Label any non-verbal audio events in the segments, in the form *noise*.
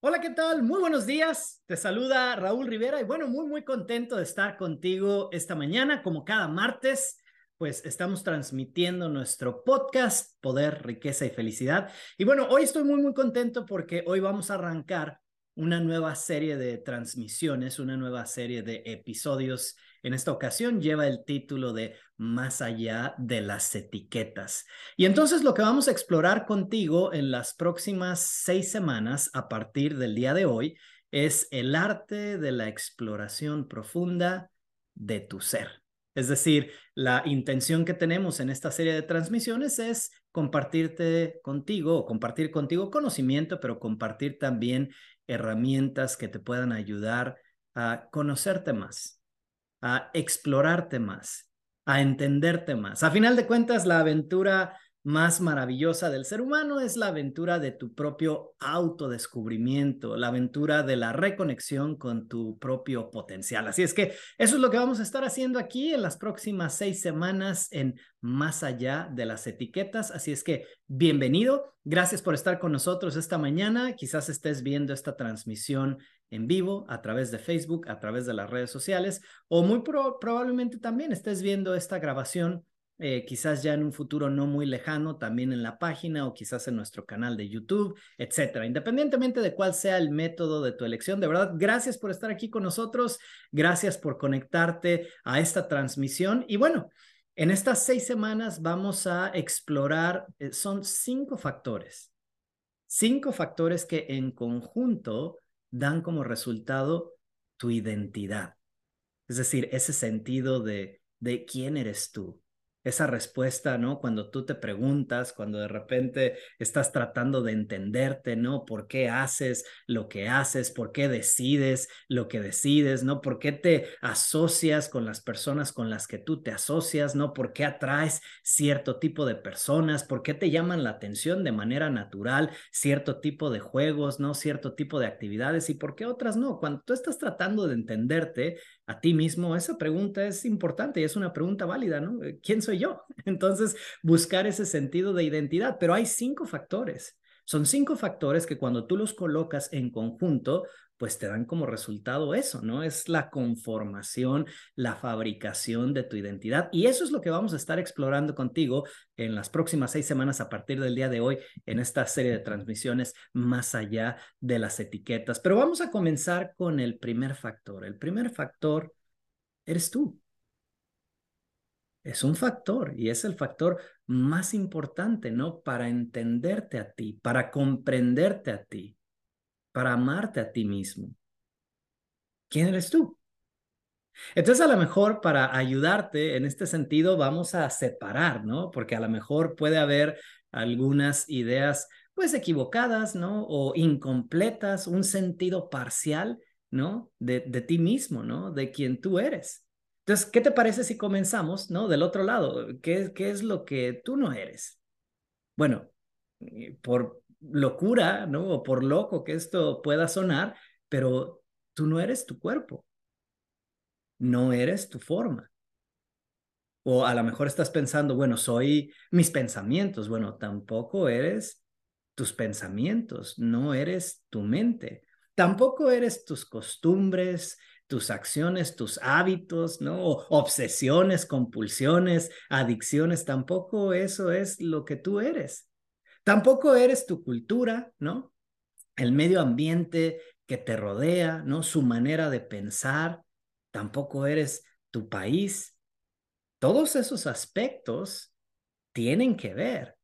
Hola, ¿qué tal? Muy buenos días. Te saluda Raúl Rivera y bueno, muy, muy contento de estar contigo esta mañana. Como cada martes, pues estamos transmitiendo nuestro podcast Poder, Riqueza y Felicidad. Y bueno, hoy estoy muy, muy contento porque hoy vamos a arrancar una nueva serie de transmisiones, una nueva serie de episodios. En esta ocasión lleva el título de Más allá de las etiquetas. Y entonces lo que vamos a explorar contigo en las próximas seis semanas a partir del día de hoy es el arte de la exploración profunda de tu ser. Es decir, la intención que tenemos en esta serie de transmisiones es compartirte contigo o compartir contigo conocimiento, pero compartir también herramientas que te puedan ayudar a conocerte más, a explorarte más, a entenderte más. A final de cuentas, la aventura más maravillosa del ser humano es la aventura de tu propio autodescubrimiento, la aventura de la reconexión con tu propio potencial. Así es que eso es lo que vamos a estar haciendo aquí en las próximas seis semanas en Más allá de las etiquetas. Así es que bienvenido. Gracias por estar con nosotros esta mañana. Quizás estés viendo esta transmisión en vivo a través de Facebook, a través de las redes sociales, o muy probablemente también estés viendo esta grabación eh, quizás ya en un futuro no muy lejano, también en la página o quizás en nuestro canal de YouTube, etcétera. Independientemente de cuál sea el método de tu elección, de verdad, gracias por estar aquí con nosotros, gracias por conectarte a esta transmisión. Y bueno, en estas seis semanas vamos a explorar, eh, son cinco factores, cinco factores que en conjunto dan como resultado tu identidad. Es decir, ese sentido de, de quién eres tú, esa respuesta, ¿no? Cuando tú te preguntas, cuando de repente estás tratando de entenderte, ¿no? ¿Por qué haces lo que haces? ¿Por qué decides lo que decides? ¿No? ¿Por qué te asocias con las personas con las que tú te asocias? ¿No? ¿Por qué atraes cierto tipo de personas? ¿Por qué te llaman la atención de manera natural cierto tipo de juegos, ¿no? Cierto tipo de actividades y por qué otras no? Cuando tú estás tratando de entenderte a ti mismo, esa pregunta es importante y es una pregunta válida, ¿no? ¿Quién soy yo. *laughs* Entonces, buscar ese sentido de identidad, pero hay cinco factores. Son cinco factores que cuando tú los colocas en conjunto, pues te dan como resultado eso, ¿no? Es la conformación, la fabricación de tu identidad. Y eso es lo que vamos a estar explorando contigo en las próximas seis semanas a partir del día de hoy en esta serie de transmisiones más allá de las etiquetas. Pero vamos a comenzar con el primer factor. El primer factor eres tú es un factor y es el factor más importante, ¿no? Para entenderte a ti, para comprenderte a ti, para amarte a ti mismo. ¿Quién eres tú? Entonces, a lo mejor para ayudarte en este sentido, vamos a separar, ¿no? Porque a lo mejor puede haber algunas ideas, pues, equivocadas, ¿no? O incompletas, un sentido parcial, ¿no? De, de ti mismo, ¿no? De quien tú eres. Entonces, ¿qué te parece si comenzamos, ¿no? Del otro lado, ¿qué, qué es lo que tú no eres? Bueno, eh, por locura, ¿no? O por loco que esto pueda sonar, pero tú no eres tu cuerpo, no eres tu forma. O a lo mejor estás pensando, bueno, soy mis pensamientos. Bueno, tampoco eres tus pensamientos, no eres tu mente. Tampoco eres tus costumbres, tus acciones, tus hábitos, ¿no? obsesiones, compulsiones, adicciones, tampoco eso es lo que tú eres. Tampoco eres tu cultura, ¿no? El medio ambiente que te rodea, ¿no? Su manera de pensar, tampoco eres tu país. Todos esos aspectos tienen que ver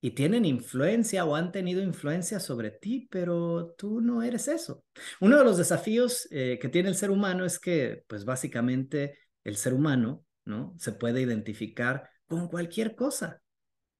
y tienen influencia o han tenido influencia sobre ti, pero tú no eres eso. Uno de los desafíos eh, que tiene el ser humano es que, pues básicamente, el ser humano, ¿no? Se puede identificar con cualquier cosa,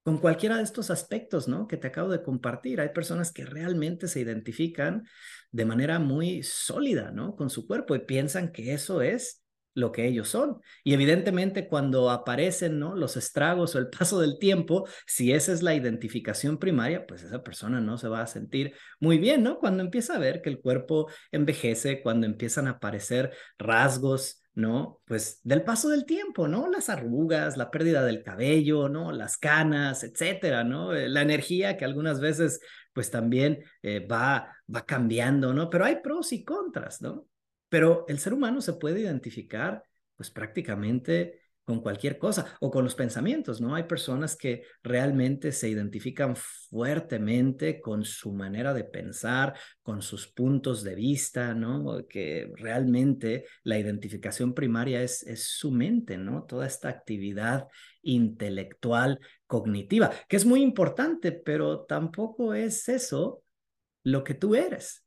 con cualquiera de estos aspectos, ¿no? Que te acabo de compartir. Hay personas que realmente se identifican de manera muy sólida, ¿no? Con su cuerpo y piensan que eso es lo que ellos son. Y evidentemente cuando aparecen ¿no? los estragos o el *laughs* paso del tiempo, si esa es la identificación primaria, pues esa persona no se va a sentir muy bien, ¿no? Cuando empieza a ver que el cuerpo envejece, cuando empiezan a aparecer rasgos ¿no? Pues del paso del tiempo, ¿no? Las arrugas, la pérdida del cabello, ¿no? Las canas, etcétera, ¿no? Eh, la energía que algunas veces, pues también eh, va, va cambiando, ¿no? Pero hay pros y contras, ¿no? Pero el ser humano se puede identificar, pues prácticamente con cualquier cosa o con los pensamientos, ¿no? Hay personas que realmente se identifican fuertemente con su manera de pensar, con sus puntos de vista, ¿no? Que realmente la identificación primaria es, es su mente, ¿no? Toda esta actividad intelectual, cognitiva, que es muy importante, pero tampoco es eso lo que tú eres.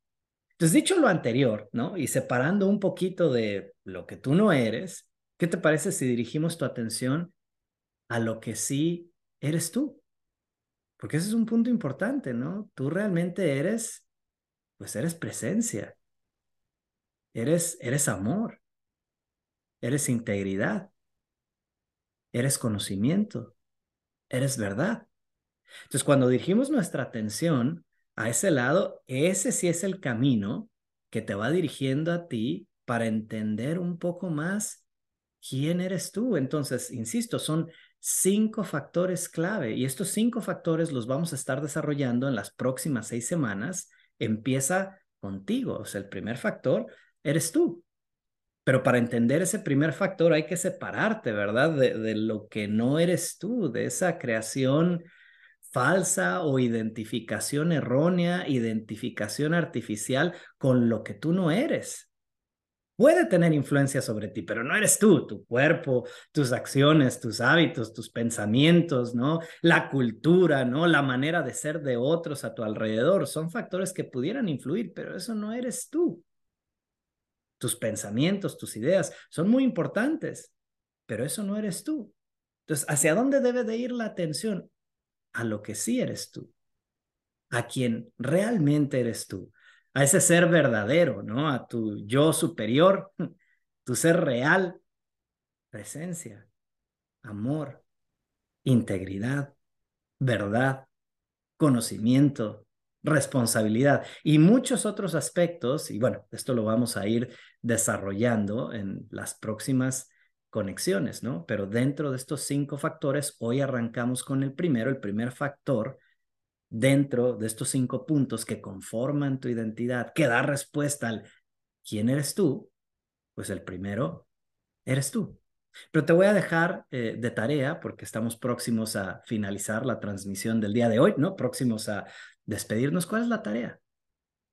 Entonces, dicho lo anterior, ¿no? Y separando un poquito de lo que tú no eres, ¿Qué te parece si dirigimos tu atención a lo que sí eres tú? Porque ese es un punto importante, ¿no? Tú realmente eres, pues eres presencia, eres, eres amor, eres integridad, eres conocimiento, eres verdad. Entonces, cuando dirigimos nuestra atención a ese lado, ese sí es el camino que te va dirigiendo a ti para entender un poco más ¿Quién eres tú? Entonces, insisto, son cinco factores clave y estos cinco factores los vamos a estar desarrollando en las próximas seis semanas. Empieza contigo, o sea, el primer factor eres tú. Pero para entender ese primer factor hay que separarte, ¿verdad? De, de lo que no eres tú, de esa creación falsa o identificación errónea, identificación artificial con lo que tú no eres puede tener influencia sobre ti, pero no eres tú, tu cuerpo, tus acciones, tus hábitos, tus pensamientos, ¿no? La cultura, ¿no? La manera de ser de otros a tu alrededor, son factores que pudieran influir, pero eso no eres tú. Tus pensamientos, tus ideas son muy importantes, pero eso no eres tú. Entonces, ¿hacia dónde debe de ir la atención? A lo que sí eres tú, a quien realmente eres tú a ese ser verdadero, ¿no? A tu yo superior, *laughs* tu ser real, presencia, amor, integridad, verdad, conocimiento, responsabilidad y muchos otros aspectos. Y bueno, esto lo vamos a ir desarrollando en las próximas conexiones, ¿no? Pero dentro de estos cinco factores, hoy arrancamos con el primero. El primer factor dentro de estos cinco puntos que conforman tu identidad, que da respuesta al quién eres tú, pues el primero eres tú. Pero te voy a dejar eh, de tarea porque estamos próximos a finalizar la transmisión del día de hoy, ¿no? Próximos a despedirnos. ¿Cuál es la tarea?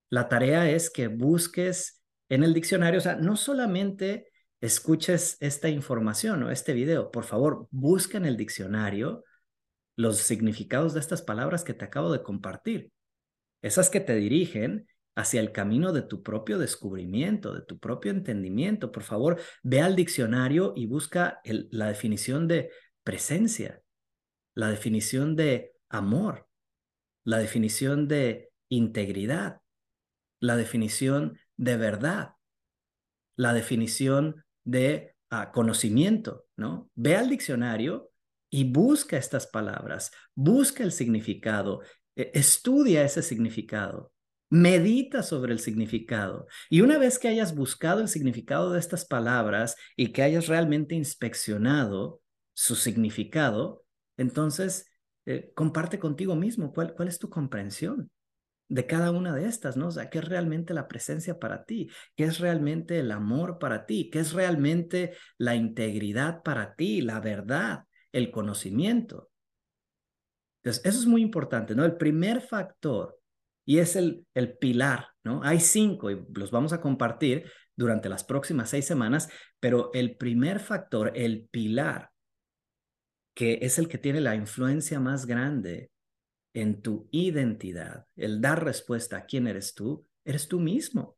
La tarea es que busques en el diccionario, o sea, no solamente escuches esta información o este video, por favor, busca en el diccionario los significados de estas palabras que te acabo de compartir. Esas que te dirigen hacia el camino de tu propio descubrimiento, de tu propio entendimiento. Por favor, ve al diccionario y busca la definición de presencia, la definición de amor, la definición de integridad, la definición de verdad, la definición de ah, conocimiento, ¿no? Ve al diccionario y busca estas palabras, busca el significado, e, estudia ese significado, medita sobre el significado. Y una vez que hayas buscado el significado de estas palabras y que hayas realmente inspeccionado su significado, entonces eh, comparte contigo mismo cuál, cuál es tu comprensión de cada una de estas, ¿no? O sea, ¿qué es realmente la presencia para ti? ¿Qué es realmente el amor para ti? ¿Qué es realmente la integridad para ti? La verdad el conocimiento. Entonces, eso es muy importante, ¿no? El primer factor, y es el, el pilar, ¿no? Hay cinco y los vamos a compartir durante las próximas seis semanas, pero el primer factor, el pilar, que es el que tiene la influencia más grande en tu identidad, el dar respuesta a quién eres tú, eres tú mismo.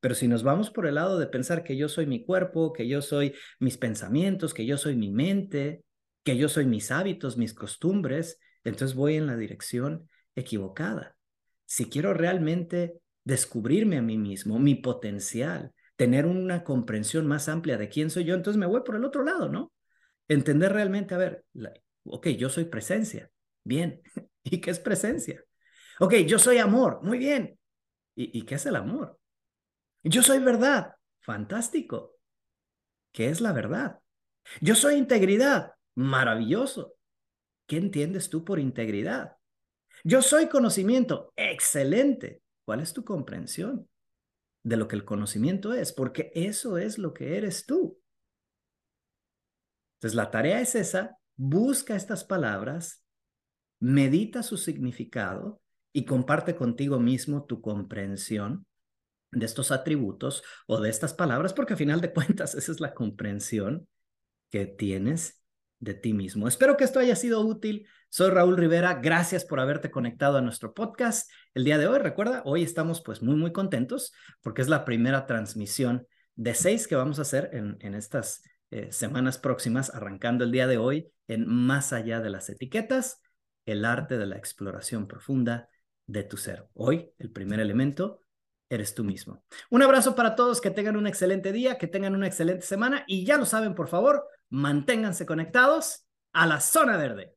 Pero si nos vamos por el lado de pensar que yo soy mi cuerpo, que yo soy mis pensamientos, que yo soy mi mente, que yo soy mis hábitos, mis costumbres, entonces voy en la dirección equivocada. Si quiero realmente descubrirme a mí mismo, mi potencial, tener una comprensión más amplia de quién soy yo, entonces me voy por el otro lado, ¿no? Entender realmente, a ver, ok, yo soy presencia, bien, *laughs* ¿y qué es presencia? Ok, yo soy amor, muy bien, ¿y, y qué es el amor? Yo soy verdad. Fantástico. ¿Qué es la verdad? Yo soy integridad. Maravilloso. ¿Qué entiendes tú por integridad? Yo soy conocimiento. Excelente. ¿Cuál es tu comprensión de lo que el conocimiento es? Porque eso es lo que eres tú. Entonces, la tarea es esa. Busca estas palabras, medita su significado y comparte contigo mismo tu comprensión de estos atributos o de estas palabras, porque a final de *laughs* cuentas esa es la comprensión que tienes de ti mismo. Espero que esto haya sido útil. Soy Raúl Rivera. Gracias por haberte conectado a nuestro podcast el día de hoy. Recuerda, hoy estamos pues muy, muy contentos porque es la primera transmisión de seis que vamos a hacer en, en estas eh, semanas próximas, arrancando el día de hoy en Más allá de las etiquetas, el arte de la exploración profunda de tu ser. Hoy, el primer elemento, eres tú mismo. Un abrazo para todos, que tengan un excelente día, que tengan una excelente semana y ya lo saben, por favor, manténganse conectados a la zona verde.